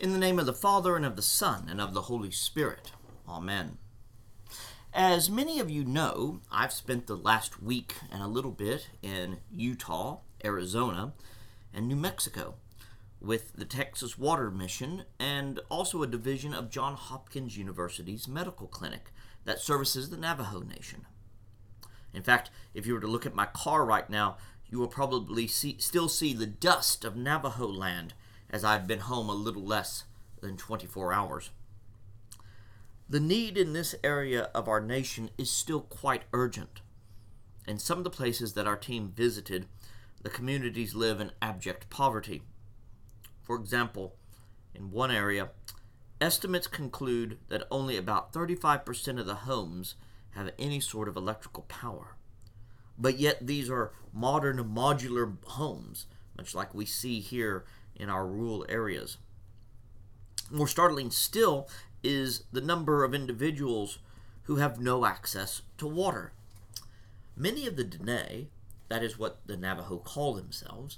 In the name of the Father, and of the Son, and of the Holy Spirit. Amen. As many of you know, I've spent the last week and a little bit in Utah, Arizona, and New Mexico with the Texas Water Mission and also a division of Johns Hopkins University's medical clinic that services the Navajo Nation. In fact, if you were to look at my car right now, you will probably see, still see the dust of Navajo land as I've been home a little less than 24 hours. The need in this area of our nation is still quite urgent. In some of the places that our team visited, the communities live in abject poverty. For example, in one area, estimates conclude that only about 35% of the homes have any sort of electrical power. But yet, these are modern modular homes, much like we see here in our rural areas. More startling still is the number of individuals who have no access to water. Many of the Dene, that is what the Navajo call themselves,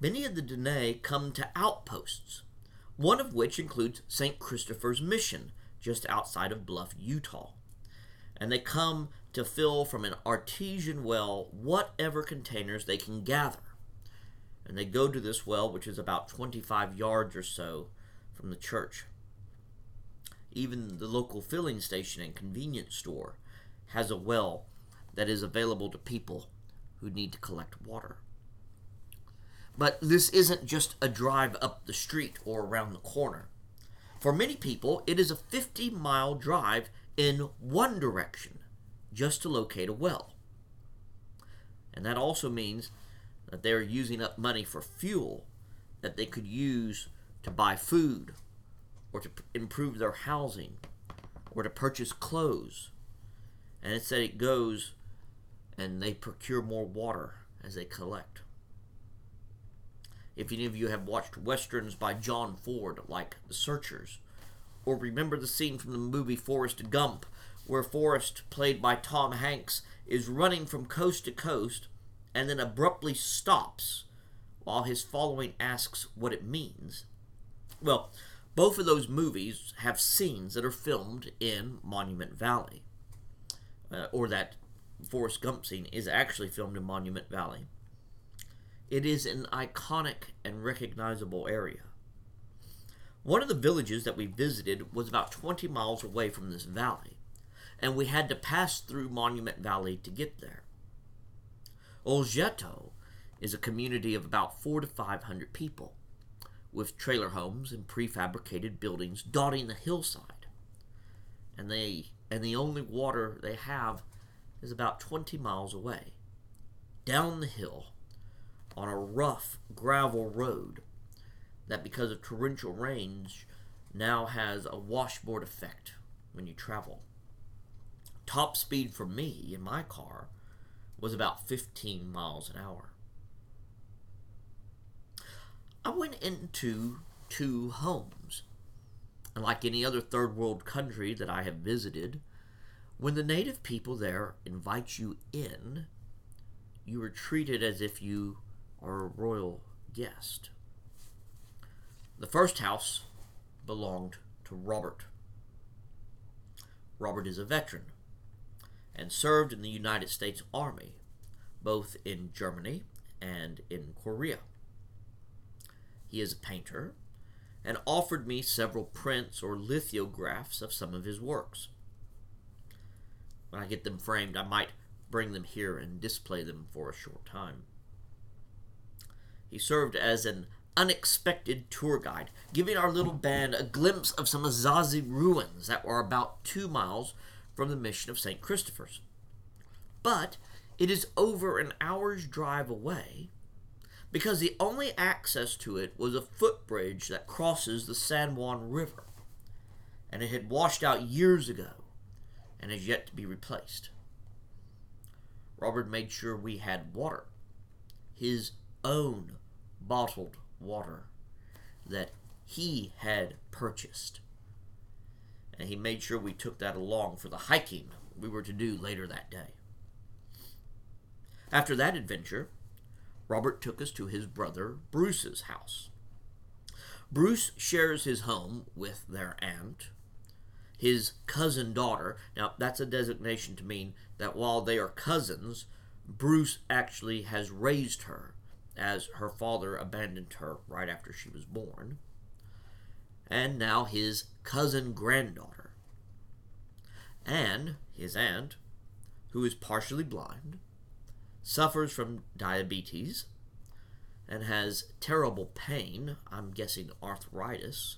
many of the Dene come to outposts, one of which includes St. Christopher's Mission, just outside of Bluff, Utah. And they come to fill from an artesian well whatever containers they can gather and they go to this well, which is about 25 yards or so from the church. Even the local filling station and convenience store has a well that is available to people who need to collect water. But this isn't just a drive up the street or around the corner. For many people, it is a 50 mile drive in one direction just to locate a well. And that also means that they're using up money for fuel that they could use to buy food or to improve their housing or to purchase clothes. And it said it goes and they procure more water as they collect. If any of you have watched westerns by John Ford, like The Searchers, or remember the scene from the movie Forrest Gump, where Forrest, played by Tom Hanks, is running from coast to coast and then abruptly stops while his following asks what it means. Well, both of those movies have scenes that are filmed in Monument Valley, uh, or that Forrest Gump scene is actually filmed in Monument Valley. It is an iconic and recognizable area. One of the villages that we visited was about 20 miles away from this valley, and we had to pass through Monument Valley to get there. Oljeto is a community of about four to five hundred people, with trailer homes and prefabricated buildings dotting the hillside. And they and the only water they have is about twenty miles away, down the hill, on a rough gravel road that because of torrential rains now has a washboard effect when you travel. Top speed for me in my car was about 15 miles an hour. I went into two homes. And like any other third world country that I have visited, when the native people there invite you in, you are treated as if you are a royal guest. The first house belonged to Robert. Robert is a veteran and served in the United States Army, both in Germany and in Korea. He is a painter and offered me several prints or lithographs of some of his works. When I get them framed, I might bring them here and display them for a short time. He served as an unexpected tour guide, giving our little band a glimpse of some Anasazi ruins that were about two miles from the mission of St. Christopher's. But it is over an hour's drive away because the only access to it was a footbridge that crosses the San Juan River, and it had washed out years ago and is yet to be replaced. Robert made sure we had water, his own bottled water that he had purchased and he made sure we took that along for the hiking we were to do later that day. After that adventure, Robert took us to his brother Bruce's house. Bruce shares his home with their aunt, his cousin daughter. Now, that's a designation to mean that while they are cousins, Bruce actually has raised her, as her father abandoned her right after she was born. And now his cousin granddaughter. And his aunt, who is partially blind, suffers from diabetes, and has terrible pain, I'm guessing arthritis,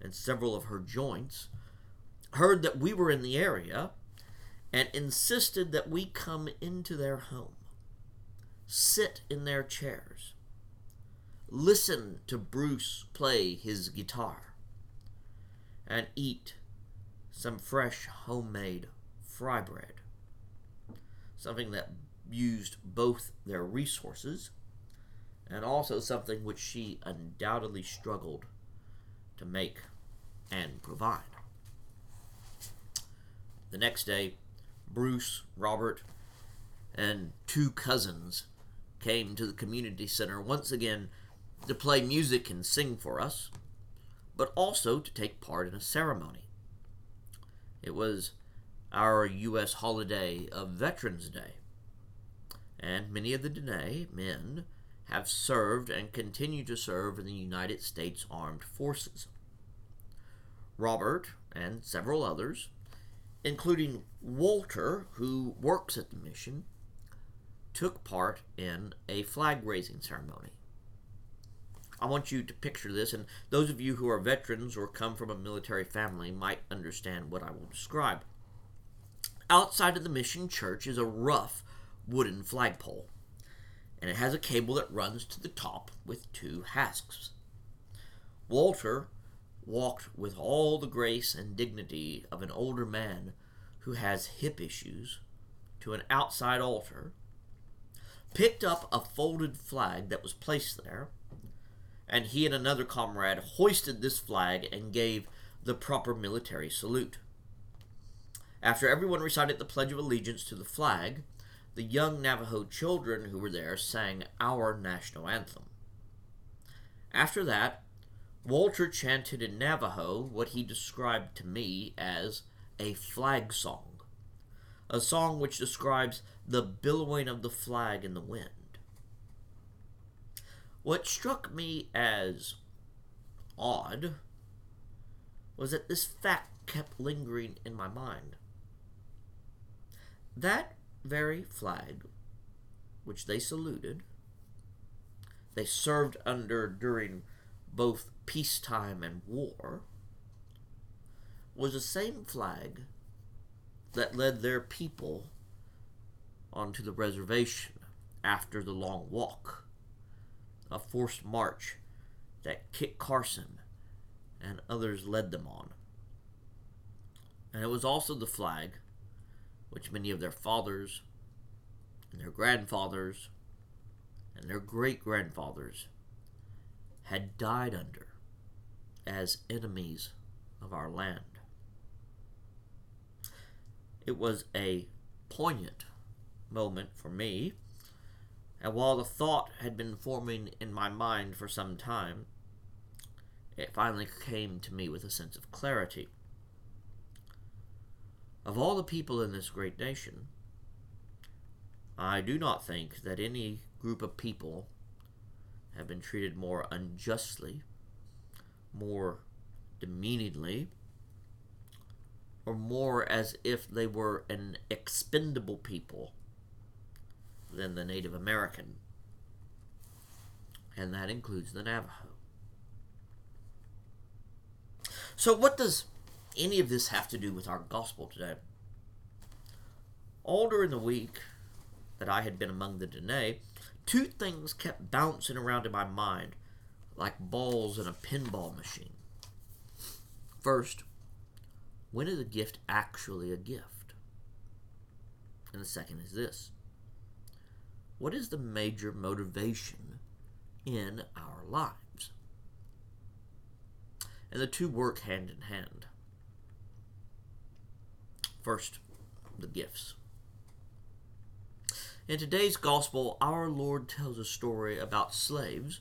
and several of her joints, heard that we were in the area and insisted that we come into their home, sit in their chairs, listen to Bruce play his guitar, and eat some fresh homemade fry bread. Something that used both their resources and also something which she undoubtedly struggled to make and provide. The next day, Bruce, Robert, and two cousins came to the community center once again to play music and sing for us, but also to take part in a ceremony. It was our U.S. holiday of Veterans Day, and many of the Dene men have served and continue to serve in the United States Armed Forces. Robert and several others, including Walter, who works at the mission, took part in a flag raising ceremony. I want you to picture this, and those of you who are veterans or come from a military family might understand what I will describe. Outside of the mission church is a rough wooden flagpole and it has a cable that runs to the top with two hasps. Walter walked with all the grace and dignity of an older man who has hip issues to an outside altar, picked up a folded flag that was placed there, and he and another comrade hoisted this flag and gave the proper military salute. After everyone recited the Pledge of Allegiance to the flag, the young Navajo children who were there sang our national anthem. After that, Walter chanted in Navajo what he described to me as a flag song, a song which describes the billowing of the flag in the wind. What struck me as odd was that this fact kept lingering in my mind. That very flag which they saluted, they served under during both peacetime and war, was the same flag that led their people onto the reservation after the long walk, a forced march that Kit Carson and others led them on. And it was also the flag which many of their fathers and their grandfathers and their great grandfathers had died under as enemies of our land. It was a poignant moment for me, and while the thought had been forming in my mind for some time, it finally came to me with a sense of clarity. Of all the people in this great nation, I do not think that any group of people have been treated more unjustly, more demeaningly, or more as if they were an expendable people than the Native American. And that includes the Navajo. So, what does any of this have to do with our gospel today? All during the week that I had been among the Dene, two things kept bouncing around in my mind like balls in a pinball machine. First, when is a gift actually a gift? And the second is this What is the major motivation in our lives? And the two work hand in hand. First, the gifts. In today's gospel, our Lord tells a story about slaves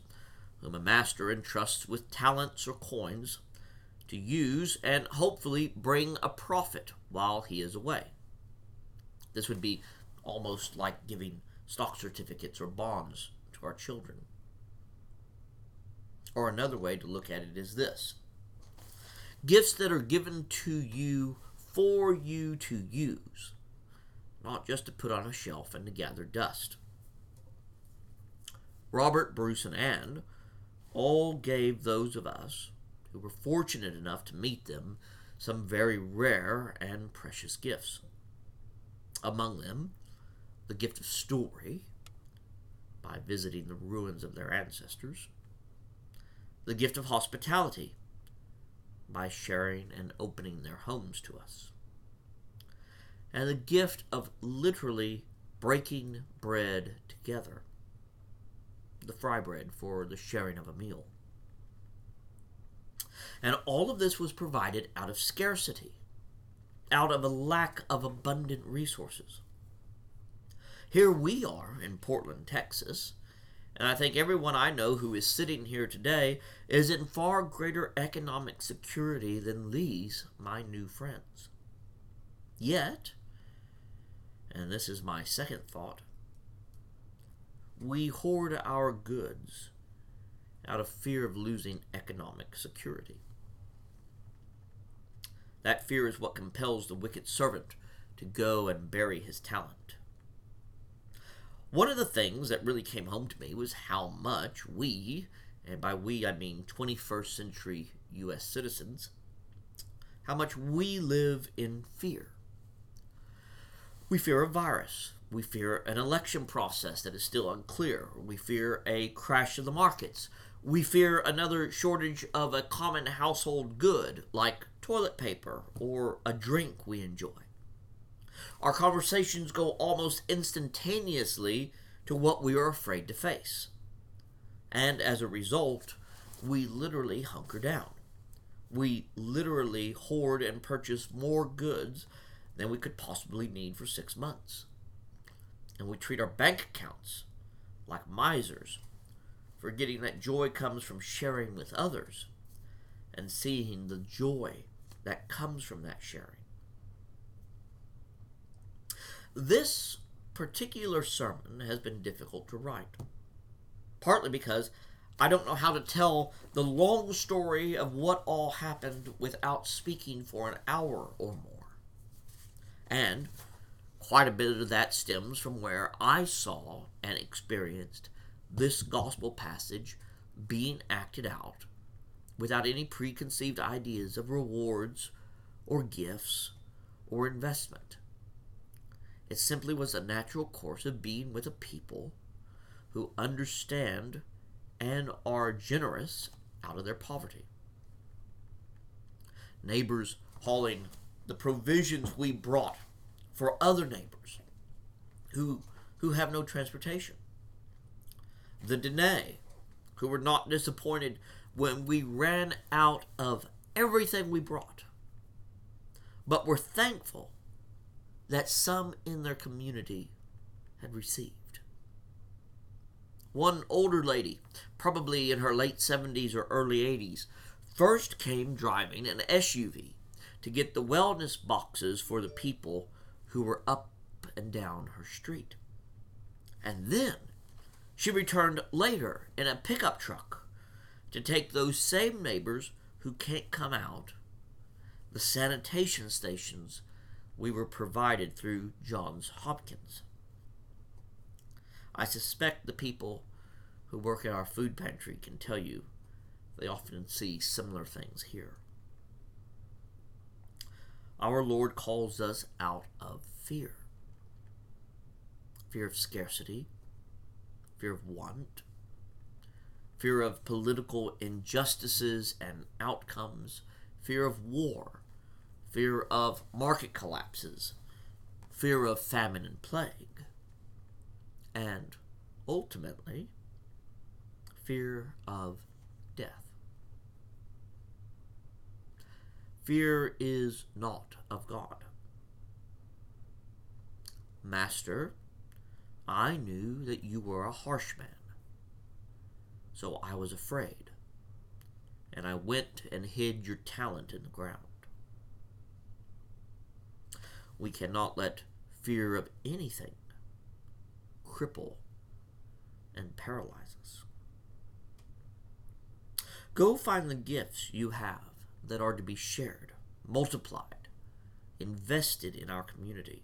whom a master entrusts with talents or coins to use and hopefully bring a profit while he is away. This would be almost like giving stock certificates or bonds to our children. Or another way to look at it is this gifts that are given to you for you to use, not just to put on a shelf and to gather dust. Robert, Bruce, and Anne all gave those of us who were fortunate enough to meet them some very rare and precious gifts. Among them, the gift of story, by visiting the ruins of their ancestors, the gift of hospitality, by sharing and opening their homes to us, and the gift of literally breaking bread together, the fry bread for the sharing of a meal. And all of this was provided out of scarcity, out of a lack of abundant resources. Here we are in Portland, Texas, and I think everyone I know who is sitting here today is in far greater economic security than these, my new friends. Yet, and this is my second thought, we hoard our goods out of fear of losing economic security. That fear is what compels the wicked servant to go and bury his talent. One of the things that really came home to me was how much we, and by we I mean 21st century U.S. citizens, how much we live in fear. We fear a virus. We fear an election process that is still unclear. We fear a crash of the markets. We fear another shortage of a common household good like toilet paper or a drink we enjoy. Our conversations go almost instantaneously to what we are afraid to face. And as a result, we literally hunker down. We literally hoard and purchase more goods than we could possibly need for six months. And we treat our bank accounts like misers, forgetting that joy comes from sharing with others and seeing the joy that comes from that sharing. This particular sermon has been difficult to write, partly because I don't know how to tell the long story of what all happened without speaking for an hour or more. And quite a bit of that stems from where I saw and experienced this gospel passage being acted out without any preconceived ideas of rewards or gifts or investment. It simply was a natural course of being with a people who understand and are generous out of their poverty. Neighbors hauling the provisions we brought for other neighbors who, who have no transportation. The Dene, who were not disappointed when we ran out of everything we brought, but were thankful that some in their community had received. One older lady, probably in her late 70s or early 80s, first came driving an SUV to get the wellness boxes for the people who were up and down her street. And then she returned later in a pickup truck to take those same neighbors who can't come out, the sanitation stations we were provided through Johns Hopkins. I suspect the people who work in our food pantry can tell you they often see similar things here. Our Lord calls us out of fear fear of scarcity, fear of want, fear of political injustices and outcomes, fear of war, fear of market collapses, fear of famine and plague, and ultimately, fear of death. Fear is not of God. Master, I knew that you were a harsh man, So I was afraid, and I went and hid your talent in the ground. We cannot let fear of anything cripple and paralyze us. Go find the gifts you have that are to be shared, multiplied, invested in our community.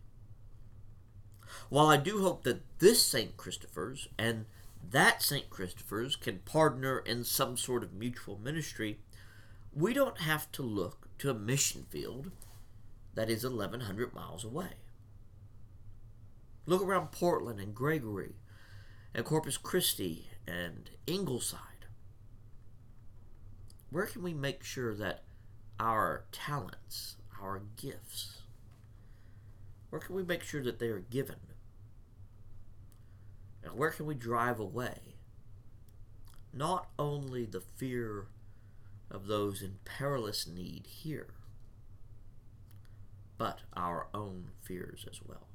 While I do hope that this St. Christopher's and that St. Christopher's can partner in some sort of mutual ministry, we don't have to look to a mission field that is 1,100 miles away. Look around Portland and Gregory and Corpus Christi and Ingleside. Where can we make sure that our talents, our gifts, where can we make sure that they are given? And where can we drive away not only the fear of those in perilous need here, but our own fears as well?